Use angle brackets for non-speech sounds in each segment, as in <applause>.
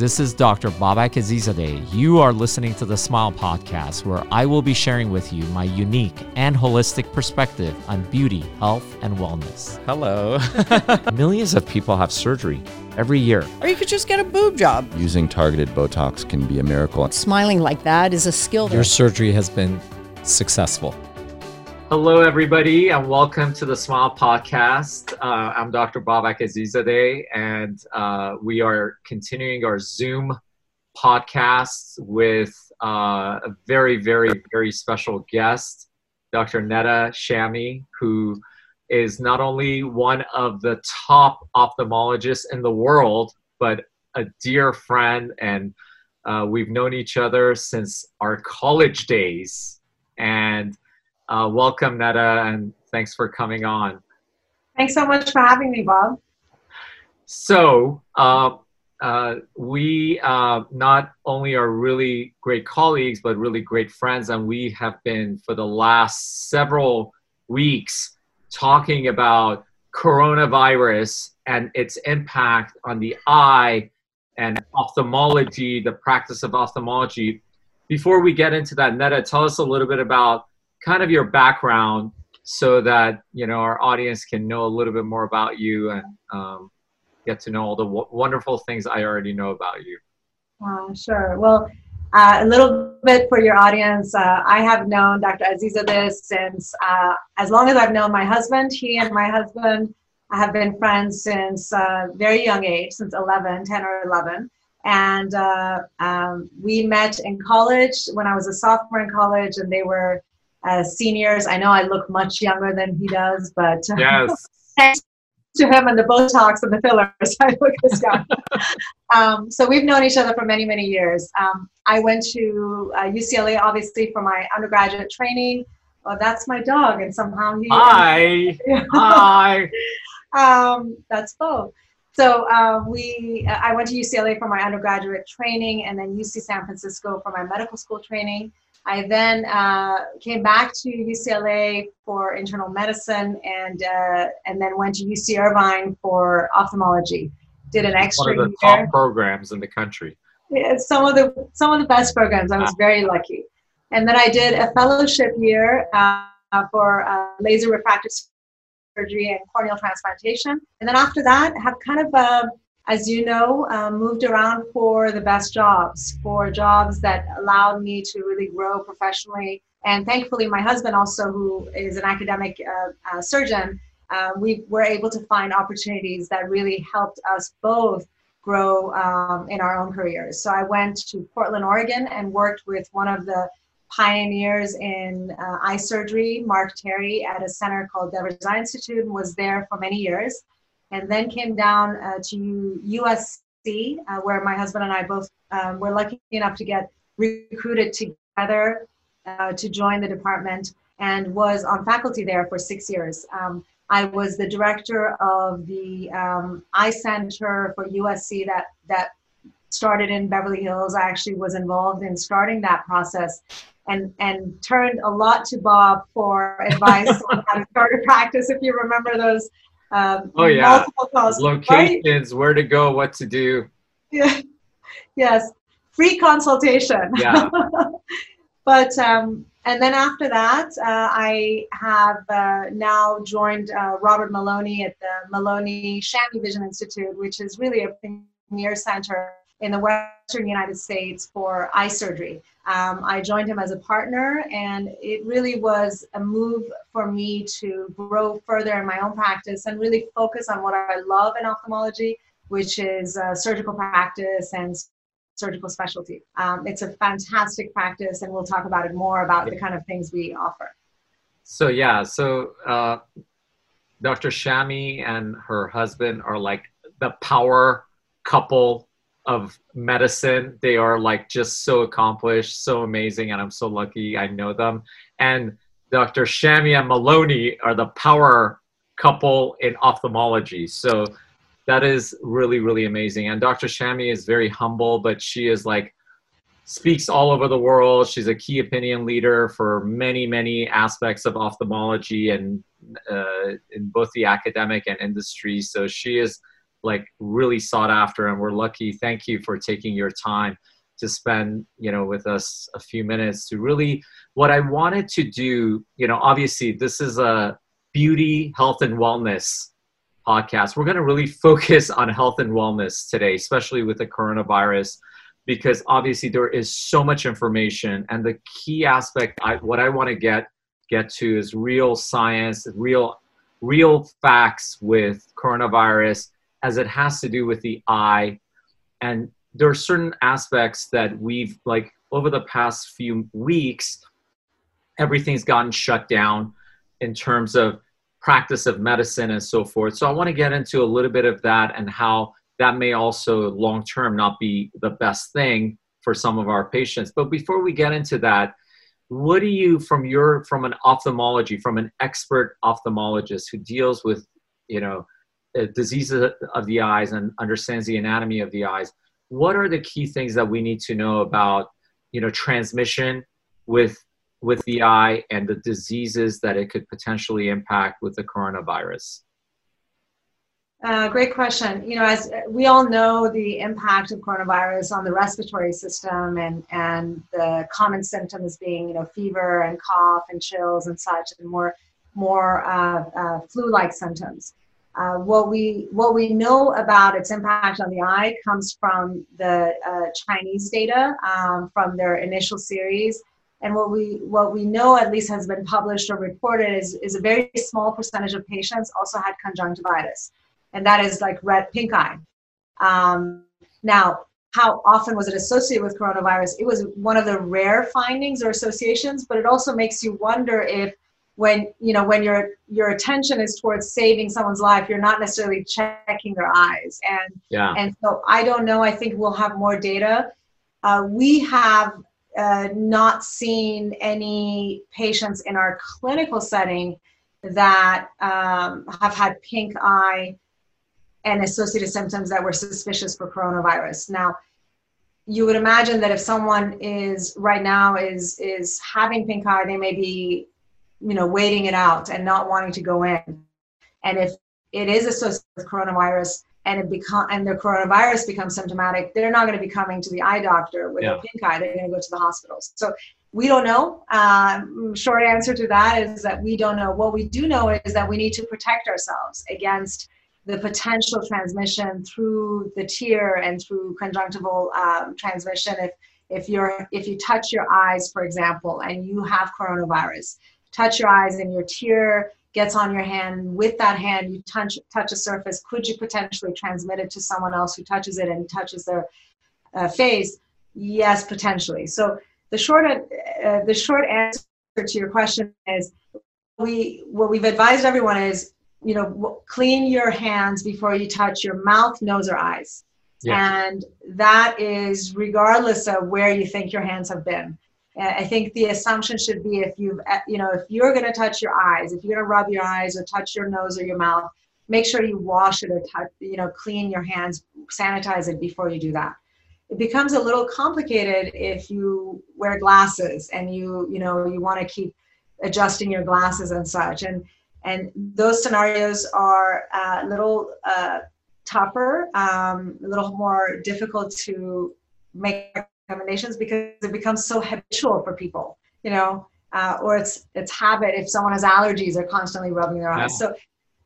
This is Dr. Babak Azizzadeh. You are listening to the Smile Podcast, where I will be sharing with you my unique and holistic perspective on beauty, health, and wellness. Hello. <laughs> Millions of people have surgery every year. Or you could just get a boob job. Using targeted Botox can be a miracle. Smiling like that is a skill. Your surgery has been successful. Hello, everybody, and welcome to the Smile Podcast. Uh, I'm Dr. Babak Azizzadeh, and uh, we are continuing our Zoom podcast with uh, a very, very, very special guest, Dr. Neda Shamie, who is not only one of the top ophthalmologists in the world, but a dear friend, and uh, we've known each other since our college days. And uh, welcome, Neda, and thanks for coming on. Thanks so much for having me, Bob. So, uh, uh, we uh, not only are really great colleagues, but really great friends, and we have been for the last several weeks talking about coronavirus and its impact on the eye and ophthalmology, the practice of ophthalmology. Before we get into that, Neda, tell us a little bit about kind of your background so that you know our audience can know a little bit more about you and um, get to know all the w- wonderful things I already know about you. Uh, sure. Well, uh, a little bit for your audience. Uh, I have known Dr. Azizzadeh since uh, as long as I've known my husband. He and my husband have been friends since uh, very young age, since 11, 10 or 11. And uh, um, we met in college when I was a sophomore in college, and they were as seniors. I know I look much younger than he does, but yes. <laughs> thanks to him and the Botox and the fillers, <laughs> I look this young. um, so we've known each other for many, many years. Um, I went to uh, UCLA, obviously, for my undergraduate training. Well, that's my dog, and somehow he. Hi. <laughs> Hi. Um, that's both. So uh, we, I went to UCLA for my undergraduate training, and then UC San Francisco for my medical school training. I then uh, came back to UCLA for internal medicine and uh, and then went to UC Irvine for ophthalmology. Did an extra One of the year. top programs in the country. Yeah, some of the some of the best programs. I was very lucky. And then I did a fellowship year uh, for uh, laser refractive surgery and corneal transplantation. And then after that, have kind of uh, as you know, um, moved around for the best jobs, for jobs that allowed me to really grow professionally. And thankfully, my husband, also, who is an academic uh, uh, surgeon, uh, we were able to find opportunities that really helped us both grow um, in our own careers. So I went to Portland, Oregon, and worked with one of the pioneers in uh, eye surgery, Mark Terry, at a center called Devers Eye Institute, and was there for many years and then came down uh, to USC, uh, where my husband and I both um, were lucky enough to get recruited together uh, to join the department and was on faculty there for six years. Um, I was the director of the um, eye center for USC that, that started in Beverly Hills. I actually was involved in starting that process and, and turned a lot to Bob for advice on how to start a practice, if you remember those um, Oh, yeah. multiple calls, right? Locations, where to go, what to do. Yeah. Yes, free consultation. Yeah. <laughs> but um, and then after that, uh, I have uh, now joined uh, Robert Maloney at the Maloney Shamie Vision Institute, which is really a premier center in the Western United States for eye surgery. Um, I joined him as a partner, and it really was a move for me to grow further in my own practice and really focus on what I love in ophthalmology, which is uh, surgical practice and surgical specialty. Um, it's a fantastic practice, and we'll talk about it more about the kind of things we offer. So yeah, so uh, Dr. Shamie and her husband are like the power couple of medicine. They are like just so accomplished, so amazing, and I'm so lucky I know them. And Dr. Shamie and Maloney are the power couple in ophthalmology. So that is really, really amazing. And Dr. Shamie is very humble, but she is like speaks all over the world. She's a key opinion leader for many, many aspects of ophthalmology and uh, in both the academic and industry. So she is like really sought after and we're lucky. Thank you for taking your time to spend you know with us a few minutes to really what i wanted to do you know obviously this is a beauty health and wellness podcast. We're going to really focus on health and wellness today especially with the coronavirus because obviously there is so much information and the key aspect I, what i want to get get to is real science real real facts with coronavirus as it has to do with the eye. And there are certain aspects that we've like over the past few weeks everything's gotten shut down in terms of practice of medicine and so forth. So i want to get into a little bit of that and how that may also long term not be the best thing for some of our patients. But before we get into that what do you from your from an ophthalmology from an expert ophthalmologist who deals with you know diseases of the eyes and understands the anatomy of the eyes what are the key things that we need to know about you know transmission with with the eye and the diseases that it could potentially impact with the coronavirus uh, great question. You know, as we all know, the impact of coronavirus on the respiratory system and and the common symptoms being, you know, fever and cough and chills and such, and more more uh, uh, flu-like symptoms. Uh, what we what we know about its impact on the eye comes from the uh, Chinese data um, from their initial series, and what we what we know at least has been published or reported is is a very small percentage of patients also had conjunctivitis and that is like red pink eye. Um, now, how often was it associated with coronavirus? It was one of the rare findings or associations, but it also makes you wonder if when you know when your your attention is towards saving someone's life, you're not necessarily checking their eyes. And yeah. and so I don't know. I think we'll have more data. Uh, we have uh, not seen any patients in our clinical setting that um, have had pink eye and associated symptoms that were suspicious for coronavirus. Now, you would imagine that if someone is right now is is having pink eye, they may be, you know, waiting it out and not wanting to go in. And if it is associated with coronavirus and it become and the coronavirus becomes symptomatic, they're not going to be coming to the eye doctor with yeah. a pink eye. They're going to go to the hospitals. So we don't know. Um, short answer to that is that we don't know. What we do know is that we need to protect ourselves against the potential transmission through the tear and through conjunctival um, transmission if if you're if you touch your eyes for example and you have coronavirus touch your eyes and your tear gets on your hand with that hand you touch touch a surface. Could you potentially transmit it to someone else who touches it and touches their uh, face? Yes potentially. So the short uh, the short answer to your question is we what we've advised everyone is you know clean your hands before you touch your mouth nose or eyes. Yeah. and that is regardless of where you think your hands have been i think the assumption should be if you've uh, you know if you're going to touch your eyes if you're going to rub your eyes or touch your nose or your mouth make sure you wash it or touch you know clean your hands sanitize it before you do that. It becomes a little complicated if you wear glasses and you you know you want to keep adjusting your glasses and such and and those scenarios are a little uh, tougher, um, a little more difficult to make recommendations because it becomes so habitual for people, you know, uh, or it's it's habit. If someone has allergies, they're constantly rubbing their eyes. Yeah. So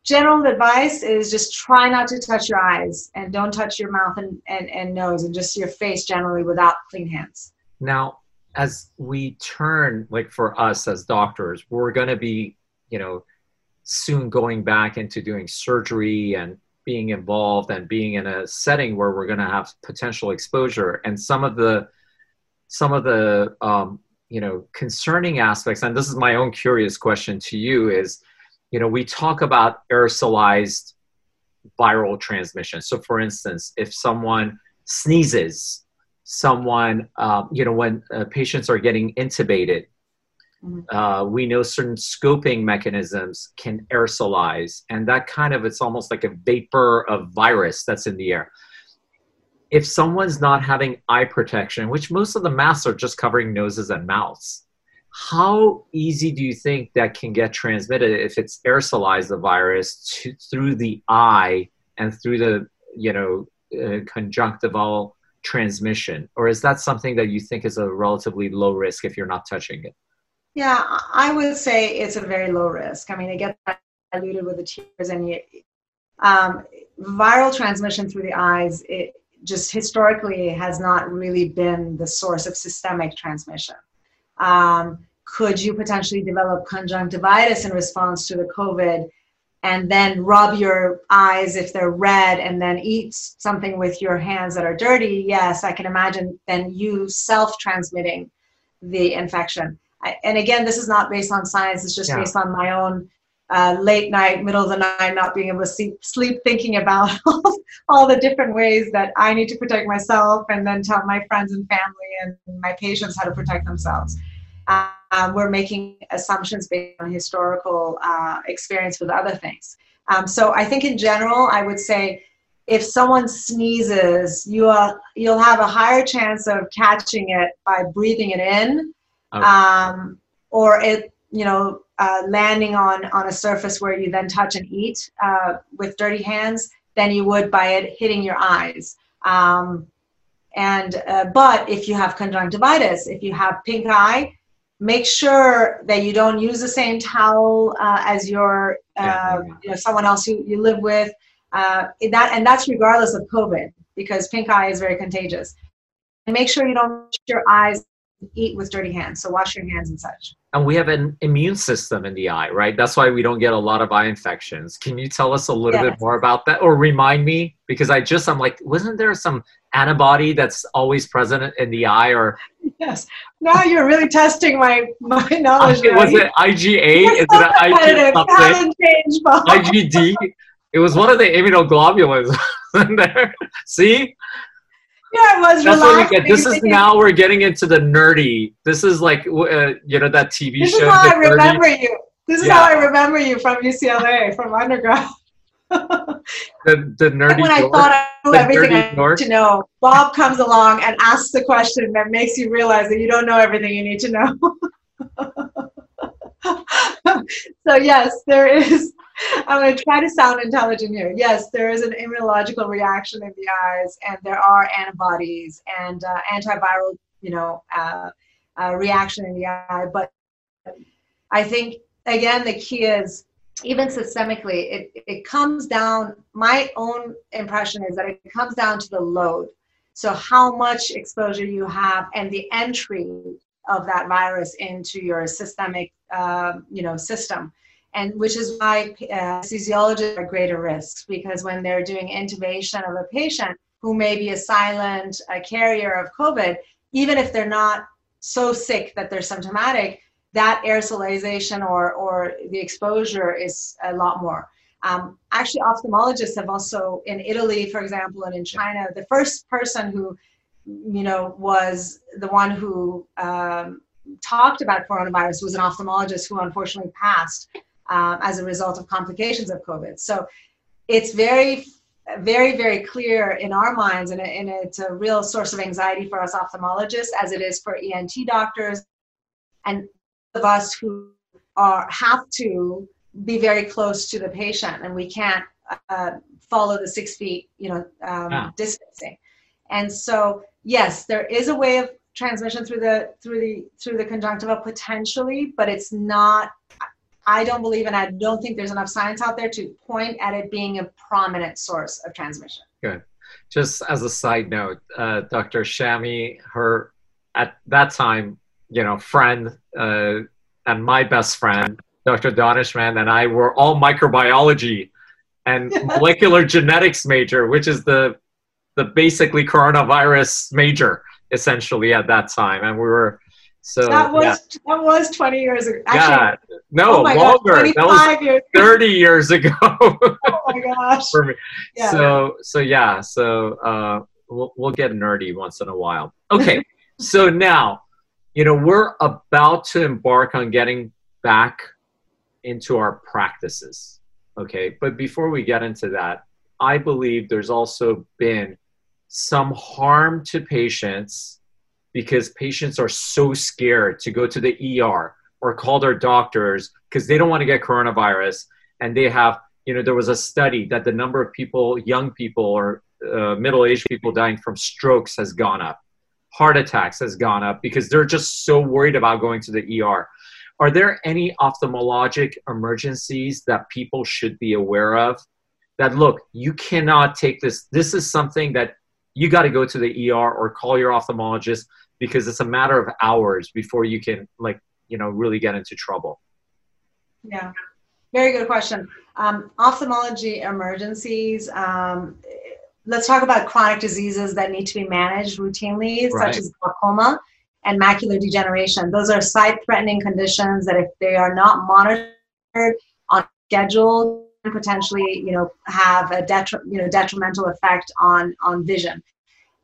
general advice is just try not to touch your eyes and don't touch your mouth and, and, and nose and just your face generally without clean hands. Now, as we turn, like for us as doctors, we're going to be, you know, soon going back into doing surgery and being involved and being in a setting where we're going to have potential exposure and some of the some of the um, you know concerning aspects and this is my own curious question to you is you know we talk about aerosolized viral transmission so for instance if someone sneezes someone um, you know when uh, patients are getting intubated. Uh, we know certain scoping mechanisms can aerosolize, and that kind of it's almost like a vapor of virus that's in the air. If someone's not having eye protection, which most of the masks are just covering noses and mouths, how easy do you think that can get transmitted if it's aerosolized the virus to, through the eye and through the you know, uh, conjunctival transmission, or is that something that you think is a relatively low risk if you're not touching it? Yeah, I would say it's a very low risk. I mean, it gets diluted with the tears, and you, um, viral transmission through the eyes, it just historically has not really been the source of systemic transmission. Um, could you potentially develop conjunctivitis in response to the COVID and then rub your eyes if they're red and then eat something with your hands that are dirty? Yes, I can imagine then you self transmitting the infection. I, and again, this is not based on science, it's just yeah. based on my own uh, late night, middle of the night, not being able to sleep, sleep thinking about <laughs> all the different ways that I need to protect myself and then tell my friends and family and my patients how to protect themselves. Uh, we're making assumptions based on historical uh, experience with other things. Um, so I think in general, I would say if someone sneezes, you are, you'll have a higher chance of catching it by breathing it in, okay. um, or it, you know, uh, landing on on a surface where you then touch and eat uh, with dirty hands than you would by it hitting your eyes. Um, and uh, but if you have conjunctivitis, if you have pink eye, make sure that you don't use the same towel uh, as your uh, you know someone else who you live with. Uh, that and that's regardless of COVID because pink eye is very contagious. And make sure you don't your eyes eat with dirty hands. So wash your hands and such. And we have an immune system in the eye, right? That's why we don't get a lot of eye infections. Can you tell us a little yes. bit more about that or remind me? Because I just, I'm like, wasn't there some antibody that's always present in the eye or? <laughs> Yes. Now you're really testing my, my <laughs> knowledge. was it IgA? Is it IG IgD? It was one of the immunoglobulins <laughs> in there. See? Yeah, it was. That's what we get. This is now we're getting into the nerdy. This is like uh, you know that TV this show. This is how I remember you. This is yeah. how I remember you from UCLA, from undergrad. the the <laughs> nerdy. And when I thought I knew everything I need to know, Bob comes along and asks the question that makes you realize that you don't know everything you need to know. <laughs> so yes, there is <laughs> I'm going to try to sound intelligent here. Yes, there is an immunological reaction in the eyes, and there are antibodies and uh, antiviral, you know, uh, uh, reaction in the eye. But I think again, the key is even systemically, it it comes down. My own impression is that it comes down to the load. So how much exposure you have and the entry of that virus into your systemic, uh, you know, system and which is why uh, anesthesiologists are greater risks because when they're doing intubation of a patient who may be a silent a carrier of COVID, even if they're not so sick that they're symptomatic, that aerosolization or, or the exposure is a lot more. Um, actually, ophthalmologists have also, in Italy, for example, and in China, the first person who, you know, was the one who um, talked about coronavirus was an ophthalmologist who unfortunately passed um, as a result of complications of COVID. So it's very, very, very clear in our minds, and, and it's a real source of anxiety for us ophthalmologists, as it is for ENT doctors, and of us who are have to be very close to the patient, and we can't uh, follow the six feet, you know, um, yeah. distancing. And so, yes, there is a way of transmission through the through the through the conjunctiva potentially, but it's not I don't believe, and I don't think there's enough science out there to point at it being a prominent source of transmission. Good. Just as a side note, uh, Dr. Shamie, her at that time, you know, friend uh, and my best friend, Dr. Daneshmand, and I were all microbiology and <laughs> molecular genetics major, which is the the basically coronavirus major essentially at that time, and we were so that was yeah. that was 20 years ago. Actually, yeah, no, oh longer. God, that was years 30 years ago. <laughs> oh my gosh. For me. Yeah. So so yeah, so uh, we'll we'll get nerdy once in a while. Okay, <laughs> so now, you know, we're about to embark on getting back into our practices. Okay, but before we get into that, I believe there's also been some harm to patients because patients are so scared to go to the ER or call their doctors because they don't want to get coronavirus and they have you know, there was a study that the number of people, young people or uh, middle-aged people dying from strokes has gone up, heart attacks has gone up because they're just so worried about going to the ER. Are there any ophthalmologic emergencies that people should be aware of? That look, you cannot take this. This is something that you got to go to the ER or call your ophthalmologist because it's a matter of hours before you can like you know really get into trouble. Yeah, very good question. Um, ophthalmology emergencies. Um, let's talk about chronic diseases that need to be managed routinely, right. such as glaucoma and macular degeneration. Those are sight-threatening conditions that, if they are not monitored on schedule, potentially, you know, have a detri- you know detrimental effect on on vision.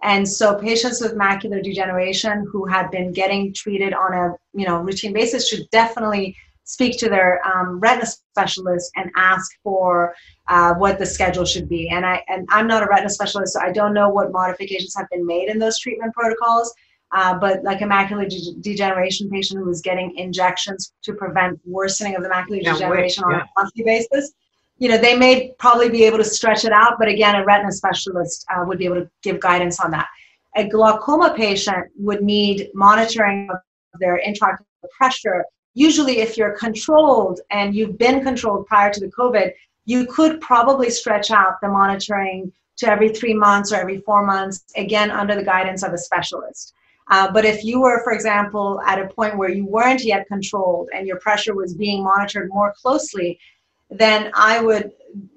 And so, patients with macular degeneration who have been getting treated on a you know routine basis should definitely speak to their um, retina specialist and ask for uh, what the schedule should be. And I and I'm not a retina specialist, so I don't know what modifications have been made in those treatment protocols. Uh, but like a macular de- degeneration patient who is getting injections to prevent worsening of the macular yeah, degeneration wait, yeah. on a monthly basis, you know, they may probably be able to stretch it out. But again, a retina specialist uh, would be able to give guidance on that. A glaucoma patient would need monitoring of their intraocular pressure usually if you're controlled and you've been controlled prior to the COVID, you could probably stretch out the monitoring to every three months or every four months, again, under the guidance of a specialist. Uh, but if you were, for example, at a point where you weren't yet controlled and your pressure was being monitored more closely, then I would,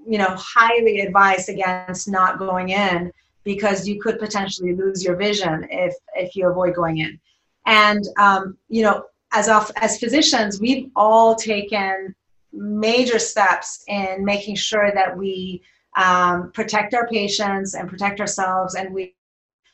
you know, highly advise against not going in because you could potentially lose your vision if if you avoid going in. And um, you know, as of, as physicians, we've all taken major steps in making sure that we um, protect our patients and protect ourselves, and we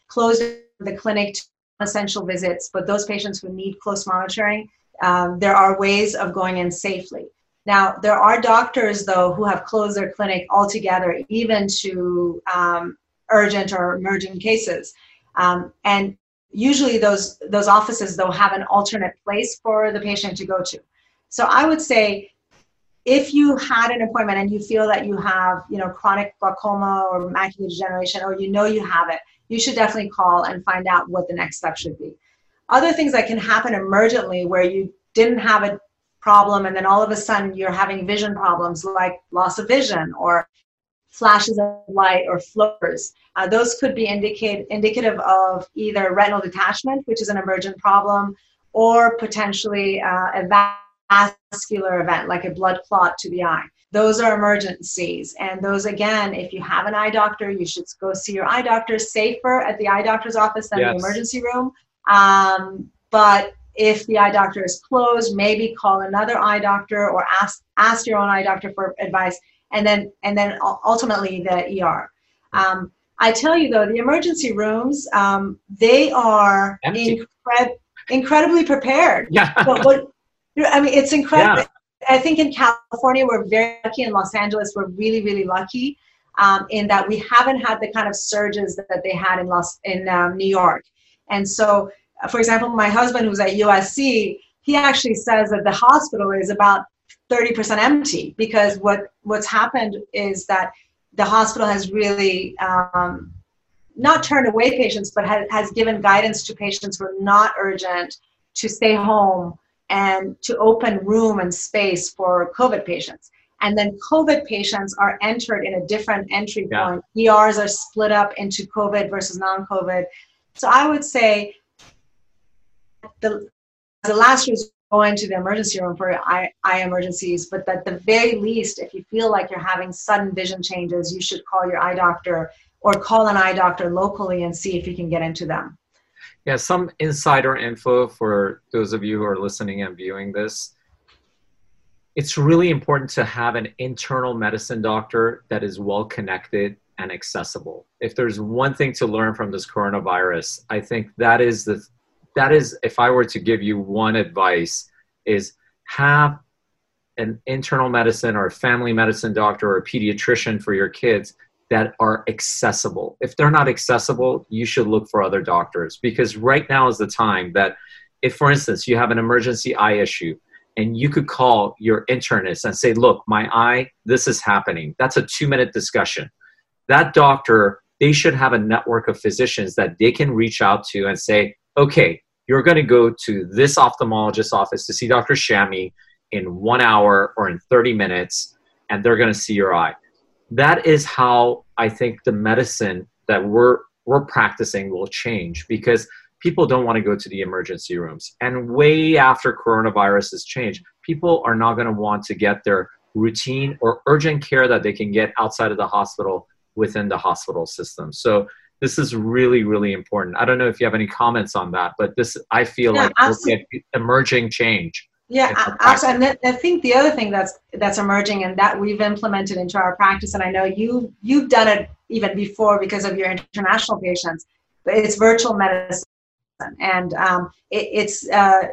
closed the clinic to essential visits. But those patients who need close monitoring, um, there are ways of going in safely. Now, there are doctors, though, who have closed their clinic altogether, even to um, urgent or emergent cases. Um, and usually those those offices though have an alternate place for the patient to go to so i would say if you had an appointment and you feel that you have you know chronic glaucoma or macular degeneration or you know you have it you should definitely call and find out what the next step should be other things that can happen emergently where you didn't have a problem and then all of a sudden you're having vision problems like loss of vision or flashes of light or floaters. Uh, those could be indicate, indicative of either retinal detachment, which is an emergent problem, or potentially uh, a vascular event like a blood clot to the eye. Those are emergencies. And those, again, if you have an eye doctor, you should go see your eye doctor safer at the eye doctor's office than yes. the emergency room. Um, but if the eye doctor is closed, maybe call another eye doctor or ask, ask your own eye doctor for advice and then and then ultimately the ER. Um, I tell you though, the emergency rooms um, they are incre- incredibly prepared. Yeah. <laughs> but what, I mean, it's incredible. Yeah. I think in California we're very lucky. In Los Angeles we're really really lucky um, in that we haven't had the kind of surges that they had in Los in um, New York. And so, for example, my husband who's at USC, he actually says that the hospital is about 30% empty because what what's happened is that the hospital has really um, not turned away patients but has, has given guidance to patients who are not urgent to stay home and to open room and space for covid patients. And then covid patients are entered in a different entry point. Yeah. ers are split up into covid versus non-covid. So i would say the the last resort go into the emergency room for eye, eye emergencies, but at the very least, if you feel like you're having sudden vision changes, you should call your eye doctor or call an eye doctor locally and see if you can get into them. Yeah, some insider info for those of you who are listening and viewing this. It's really important to have an internal medicine doctor that is well connected and accessible. If there's one thing to learn from this coronavirus, I think that is the that is if i were to give you one advice is have an internal medicine or a family medicine doctor or a pediatrician for your kids that are accessible if they're not accessible you should look for other doctors because right now is the time that if for instance you have an emergency eye issue and you could call your internist and say, Look, my eye, this is happening. That's a two minute discussion. That doctor, they should have a network of physicians that they can reach out to and say, Okay, you're going to go to this ophthalmologist office to see Dr. Shamie in one hour or in 30 minutes, and they're going to see your eye. That is how I think the medicine that we're we're practicing will change because people don't want to go to the emergency rooms. And way after coronavirus has changed, people are not going to want to get their routine or urgent care that they can get outside of the hospital within the hospital system. So this is really, really important. I don't know if you have any comments on that, but this I feel yeah, like emerging change. Yeah, absolutely. And I think the other thing that's that's emerging and that we've implemented into our practice, and I know you you've done it even before because of your international patients, but it's virtual medicine and um, it, it's uh,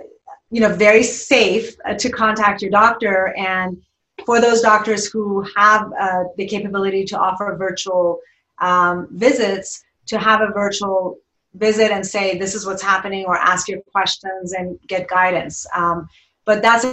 you know very safe uh, to contact your doctor and for those doctors who have uh, the capability to offer virtual um, visits to have a virtual visit and say this is what's happening or ask your questions and get guidance um, but that's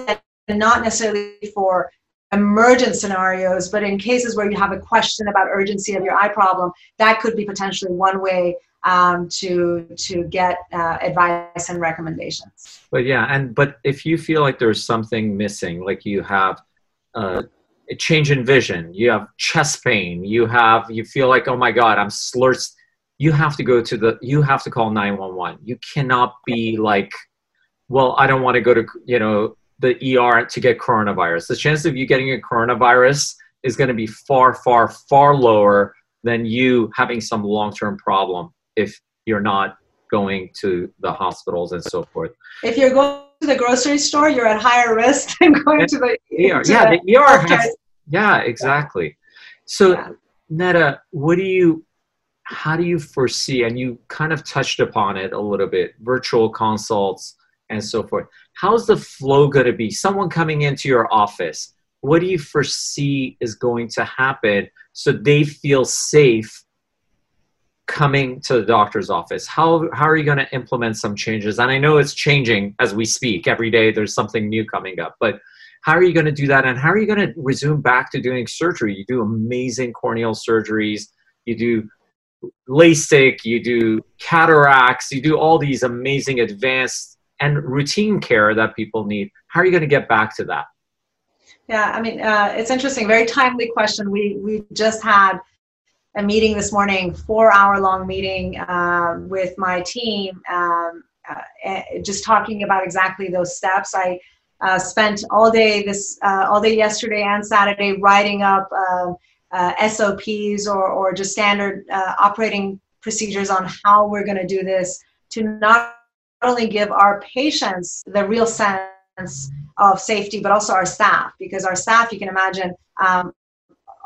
not necessarily for emergent scenarios but in cases where you have a question about urgency of your eye problem that could be potentially one way um, to to get uh, advice and recommendations. But yeah, and but if you feel like there's something missing, like you have uh, a change in vision, you have chest pain, you have you feel like oh my god, I'm slurred. You have to go to the. You have to call 911. You cannot be like, well, I don't want to go to you know the ER to get coronavirus. The chance of you getting a coronavirus is going to be far, far, far lower than you having some long-term problem if you're not going to the hospitals and so forth. If you're going to the grocery store, you're at higher risk than going to the ER. To yeah, the ER has, yeah, exactly. So, yeah. Neda, what do you, how do you foresee, and you kind of touched upon it a little bit, virtual consults and so forth. How's the flow going to be? Someone coming into your office, what do you foresee is going to happen so they feel safe coming to the doctor's office? How how are you going to implement some changes? And i know it's changing as we speak. Every day there's something new coming up but how are you going to do that? And how are you going to resume back to doing surgery? You do amazing corneal surgeries. You do LASIK, you do cataracts, you do all these amazing advanced and routine care that people need. How are you going to get back to that? Yeah, I mean, uh, it's interesting. Very timely question. We we just had a meeting this morning, four hour long meeting uh, with my team, um, uh, eh, just talking about exactly those steps. I uh, spent all day this, uh, all day yesterday and Saturday writing up um, uh, SOPs or, or just standard uh, operating procedures on how we're going to do this to not only give our patients the real sense of safety, but also our staff, because our staff, you can imagine, um,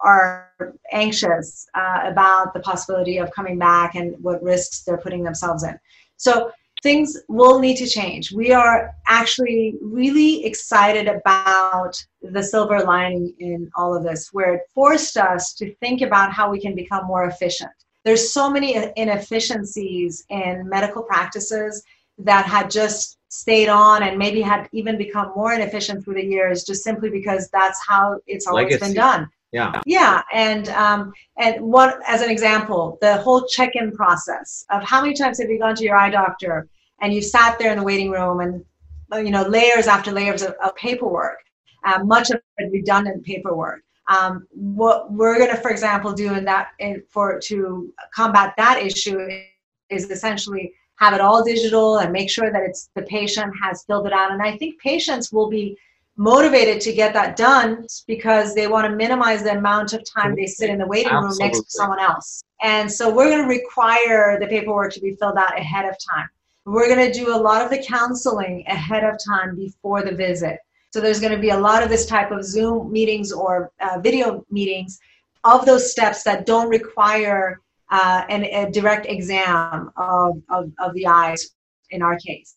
are anxious uh, about the possibility of coming back and what risks they're putting themselves in. So things will need to change. We are actually really excited about the silver lining in all of this, where it forced us to think about how we can become more efficient. There's so many inefficiencies in medical practices that had just stayed on and maybe had even become more inefficient through the years just simply because that's how it's always Legacy. been done yeah. Yeah and um, and what as an example the whole check-in process of how many times have you gone to your eye doctor and you sat there in the waiting room and uh, you know layers after layers of, of paperwork uh, much of it redundant paperwork. Um, what we're going to for example do in that in, for to combat that issue is essentially have it all digital and make sure that it's the patient has filled it out. And i think patients will be motivated to get that done because they want to minimize the amount of time they sit in the waiting room Absolutely. next to someone else. And so we're going to require the paperwork to be filled out ahead of time. We're going to do a lot of the counseling ahead of time before the visit. So there's going to be a lot of this type of Zoom meetings or uh, video meetings of those steps that don't require uh, an, a direct exam of, of, of the eyes in our case.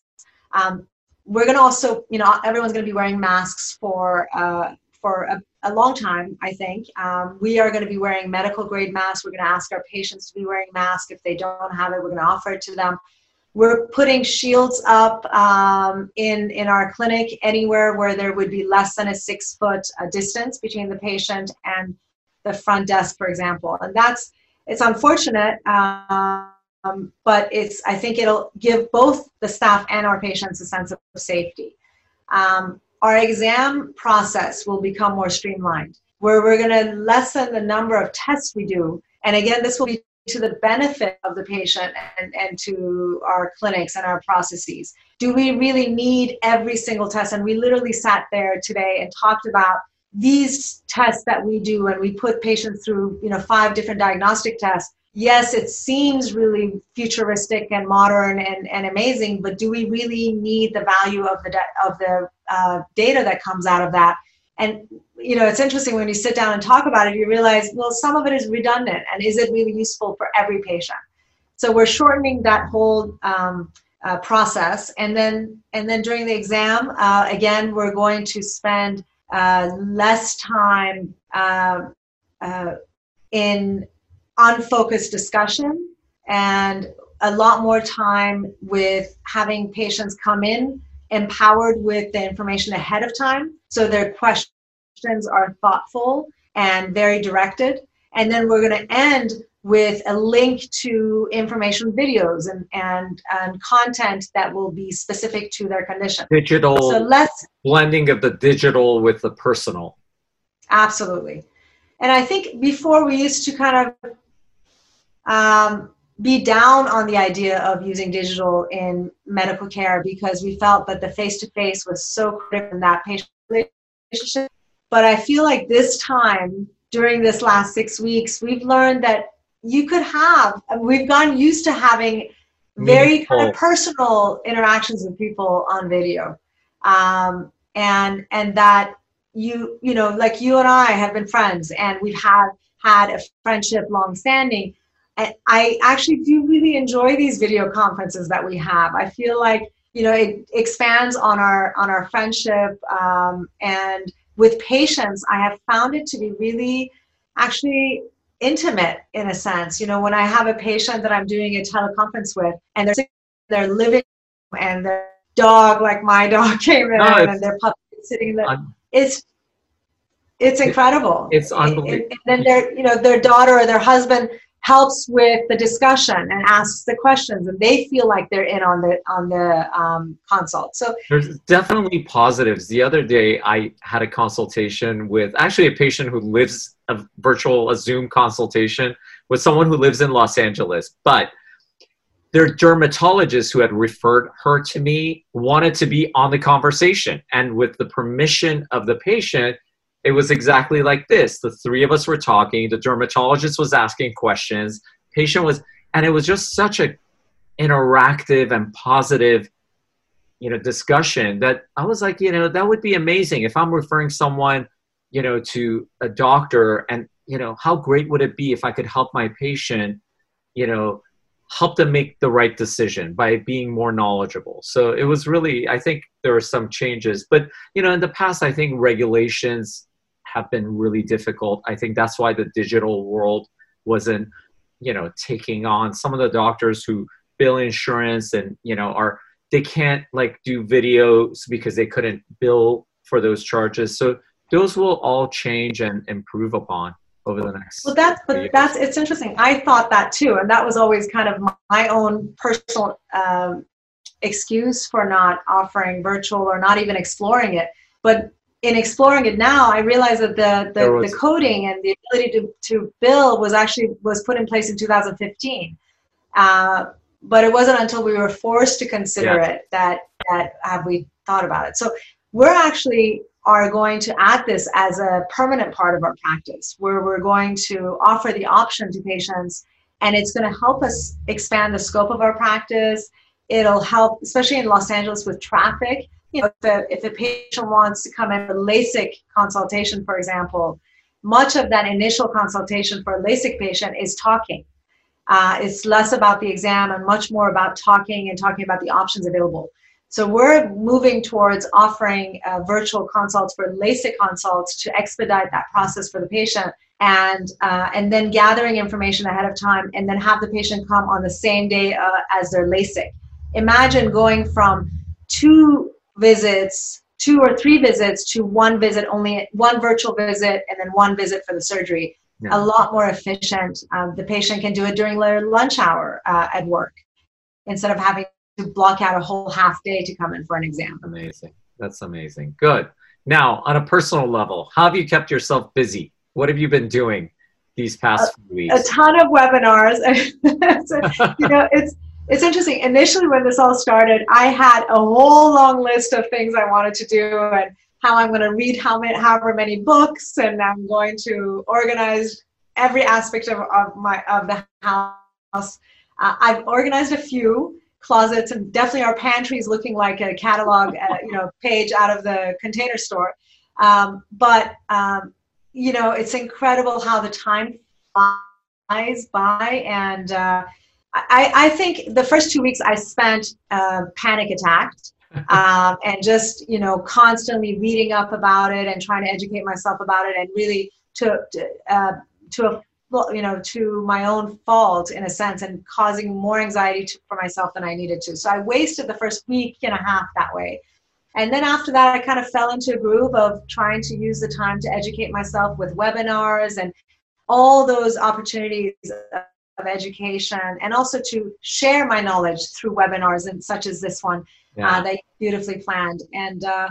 Um, we're going to also, you know, everyone's going to be wearing masks for uh, for a, a, long time. I think um, we are going to be wearing medical grade masks. We're going to ask our patients to be wearing masks. If they don't have it, we're going to offer it to them. we're putting shields up um, in, in our clinic anywhere where there would be less than a six foot uh, distance between the patient and the front desk, for example. And that's, it's unfortunate, um, but it's, I think it'll give both the staff and our patients a sense of safety. Um, our exam process will become more streamlined, where we're going to lessen the number of tests we do. And again, this will be to the benefit of the patient and, and to our clinics and our processes. Do we really need every single test? And we literally sat there today and talked about these tests that we do and we put patients through you know five different diagnostic tests yes it seems really futuristic and modern and, and amazing but do we really need the value of the of the uh, data that comes out of that and you know, it's interesting when you sit down and talk about it, you realize, well, some of it is redundant, and is it really useful for every patient? So we're shortening that whole um, uh, process, and then and then during the exam, uh, again, we're going to spend uh, less time um, uh, in unfocused discussion and a lot more time with having patients come in empowered with the information ahead of time so their questions are thoughtful and very directed. And then we're going to end with a link to information videos and, and, and content that will be specific to their condition. Digital so let's, blending of the digital with the personal. Absolutely. And I think before we used to kind of um, be down on the idea of using digital in medical care because we felt that the face to face was so critical in that patient relationship but I feel like this time during this last six weeks, we've learned that you could have, we've gotten used to having very kind of personal interactions with people on video. Um, and, and that you, you know, like you and I have been friends and we've had, had a friendship long standing. I actually do really enjoy these video conferences that we have. I feel like, you know, it expands on our, on our friendship um, and, with patients, I have found it to be really actually intimate in a sense. You know, when I have a patient that I'm doing a teleconference with and they're they're living and their dog, like my <laughs> dog, came in no, and their puppy sitting there. It's it's incredible. It's unbelievable. And, and then their you know their daughter or their husband helps with the discussion and asks the questions and they feel like they're in on the on the um, consult. So there's definitely positives. The other day i had a consultation with actually a patient who lives a virtual a zoom consultation with someone who lives in los angeles but their dermatologist who had referred her to me wanted to be on the conversation and with the permission of the patient it was exactly like this. The three of us were talking. The dermatologist was asking questions. Patient was, and it was just such a interactive and positive, you know, discussion that I was like, you know, that would be amazing if I'm referring someone, you know, to a doctor, and you know, how great would it be if I could help my patient, you know, help them make the right decision by being more knowledgeable. So it was really, I think there were some changes, but you know, in the past, I think regulations have been really difficult. I think that's why the digital world wasn't, you know, taking on some of the doctors who bill insurance and, you know, are they can't like do videos because they couldn't bill for those charges. So those will all change and improve upon over the next well that's but that's it's interesting i thought that too and that was always kind of my own personal um, excuse for not offering virtual or not even exploring it but in exploring it now, I realize that the the, was, the coding and the ability to, to bill was actually was put in place in 2015. Uh, but it wasn't until we were forced to consider yeah. it that that have we thought about it. So we're actually are going to add this as a permanent part of our practice, where we're going to offer the option to patients, and it's going to help us expand the scope of our practice. It'll help, especially in Los Angeles with traffic you know, if a, if patient wants to come in for LASIK consultation, for example, much of that initial consultation for a LASIK patient is talking. Uh, it's less about the exam and much more about talking and talking about the options available. So we're moving towards offering uh, virtual consults for LASIK consults to expedite that process for the patient, and uh, and then gathering information ahead of time, and then have the patient come on the same day uh, as their LASIK. imagine going from two visits, two or three visits to one visit, only one virtual visit, and then one visit for the surgery. Yeah. A lot more efficient. Um, the patient can do it during their lunch hour uh, at work instead of having to block out a whole half day to come in for an exam. Amazing. That's amazing. Good. Now, on a personal level, how have you kept yourself busy? What have you been doing these past few weeks? A ton of webinars. <laughs> You know, it's it's interesting. Initially, when this all started, I had a whole long list of things I wanted to do and how I'm going to read how many, however many books, and I'm going to organize every aspect of, of my of the house. Uh, I've organized a few closets, and definitely our pantry is looking like a catalog, uh, you know, page out of the container store. Um, but um, you know, it's incredible how the time flies by, and uh, I, I think the first two weeks I spent uh, panic attacked. <laughs> um, and just you know constantly reading up about it and trying to educate myself about it and really to to, uh, to a well, you know to my own fault in a sense and causing more anxiety to, for myself than I needed to. So I wasted the first week and a half that way. And then after that, I kind of fell into a groove of trying to use the time to educate myself with webinars and all those opportunities of education and also to share my knowledge through webinars and such as this one Yeah. uh, that you beautifully planned. And uh,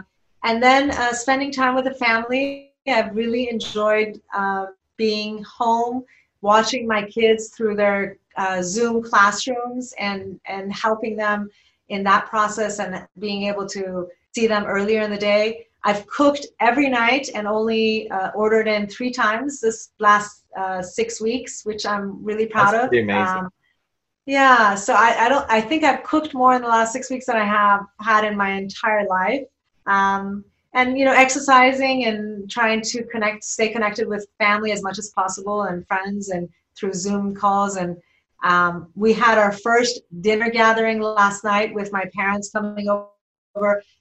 and then uh, spending time with the family. I've really enjoyed uh, being home watching my kids through their uh, zoom classrooms and and helping them in that process and being able to see them earlier in the day. I've cooked every night and only uh, ordered in three times this last uh, six weeks which i'm really proud That's of amazing. Um, yeah, so I, I don't I think I've cooked more in the last six weeks than I have had in my entire life. Um, and you know, exercising and trying to connect, stay connected with family as much as possible and friends and through Zoom calls. And um, we had our first dinner gathering last night with my parents coming over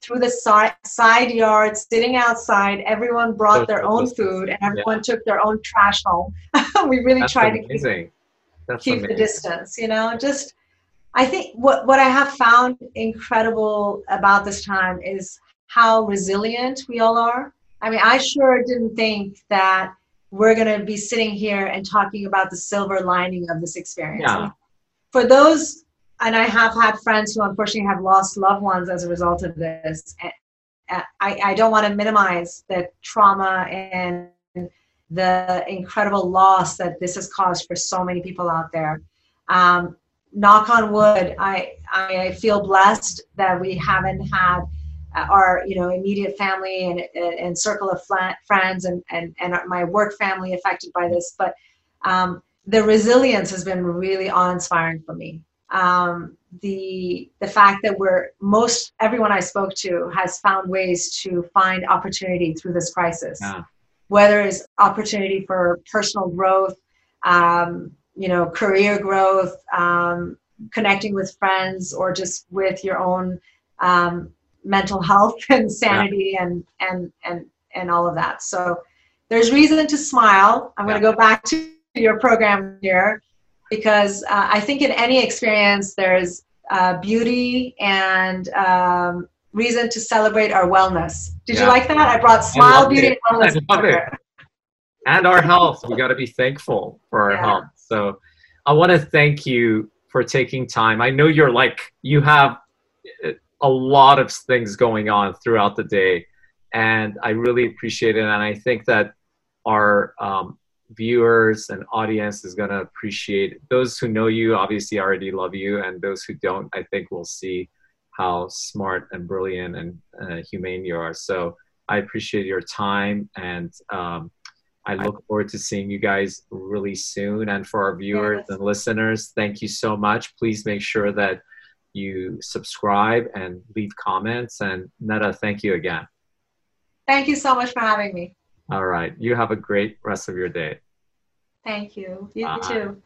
through the side, side yard, sitting outside. Everyone brought their own food and everyone took their own trash home. <laughs> we really That's tried to keep keep the distance you know just i think what what i have found incredible about this time is how resilient we all are i mean i sure didn't think that we're going to be sitting here and talking about the silver lining of this experience Yeah. for those and i have had friends who unfortunately have lost loved ones as a result of this uh, I, I don't want to minimize the trauma and the incredible loss that this has caused for so many people out there. Um, knock on wood, I, I feel blessed that we haven't had uh, our you know immediate family and, and, circle of friends and, and, and my work family affected by this, but um, the resilience has been really awe-inspiring for me. Um, the the fact that we're most everyone I spoke to has found ways to find opportunity through this crisis Yeah. whether it's opportunity for personal growth, um, you know, career growth, um, connecting with friends, or just with your own um, mental health <laughs> and sanity and and and and all of that. So there's reason to smile. I'm going to go back to your program here because uh, I think in any experience there's uh, beauty and um, reason to celebrate our wellness. Did Yeah. you like that? I brought smile, loved beauty, it. and wellness. <laughs> I love it. and our health. We got to be thankful for our Yeah. health. So I want to thank you for taking time. I know you're like, you have uh, a lot of things going on throughout the day, and I really appreciate it. And I think that our um, viewers and audience is going to appreciate. Those who know you obviously already love you and those who don't i think will see how smart and brilliant and uh, humane you are. So i appreciate your time and um, i look forward to seeing you guys really soon. And for our viewers Yes. and listeners thank you so much. Please make sure that you subscribe and leave comments. And Neda thank you again. Thank you so much for having me. All right you have a great rest of your day Thank you. You Bye. too.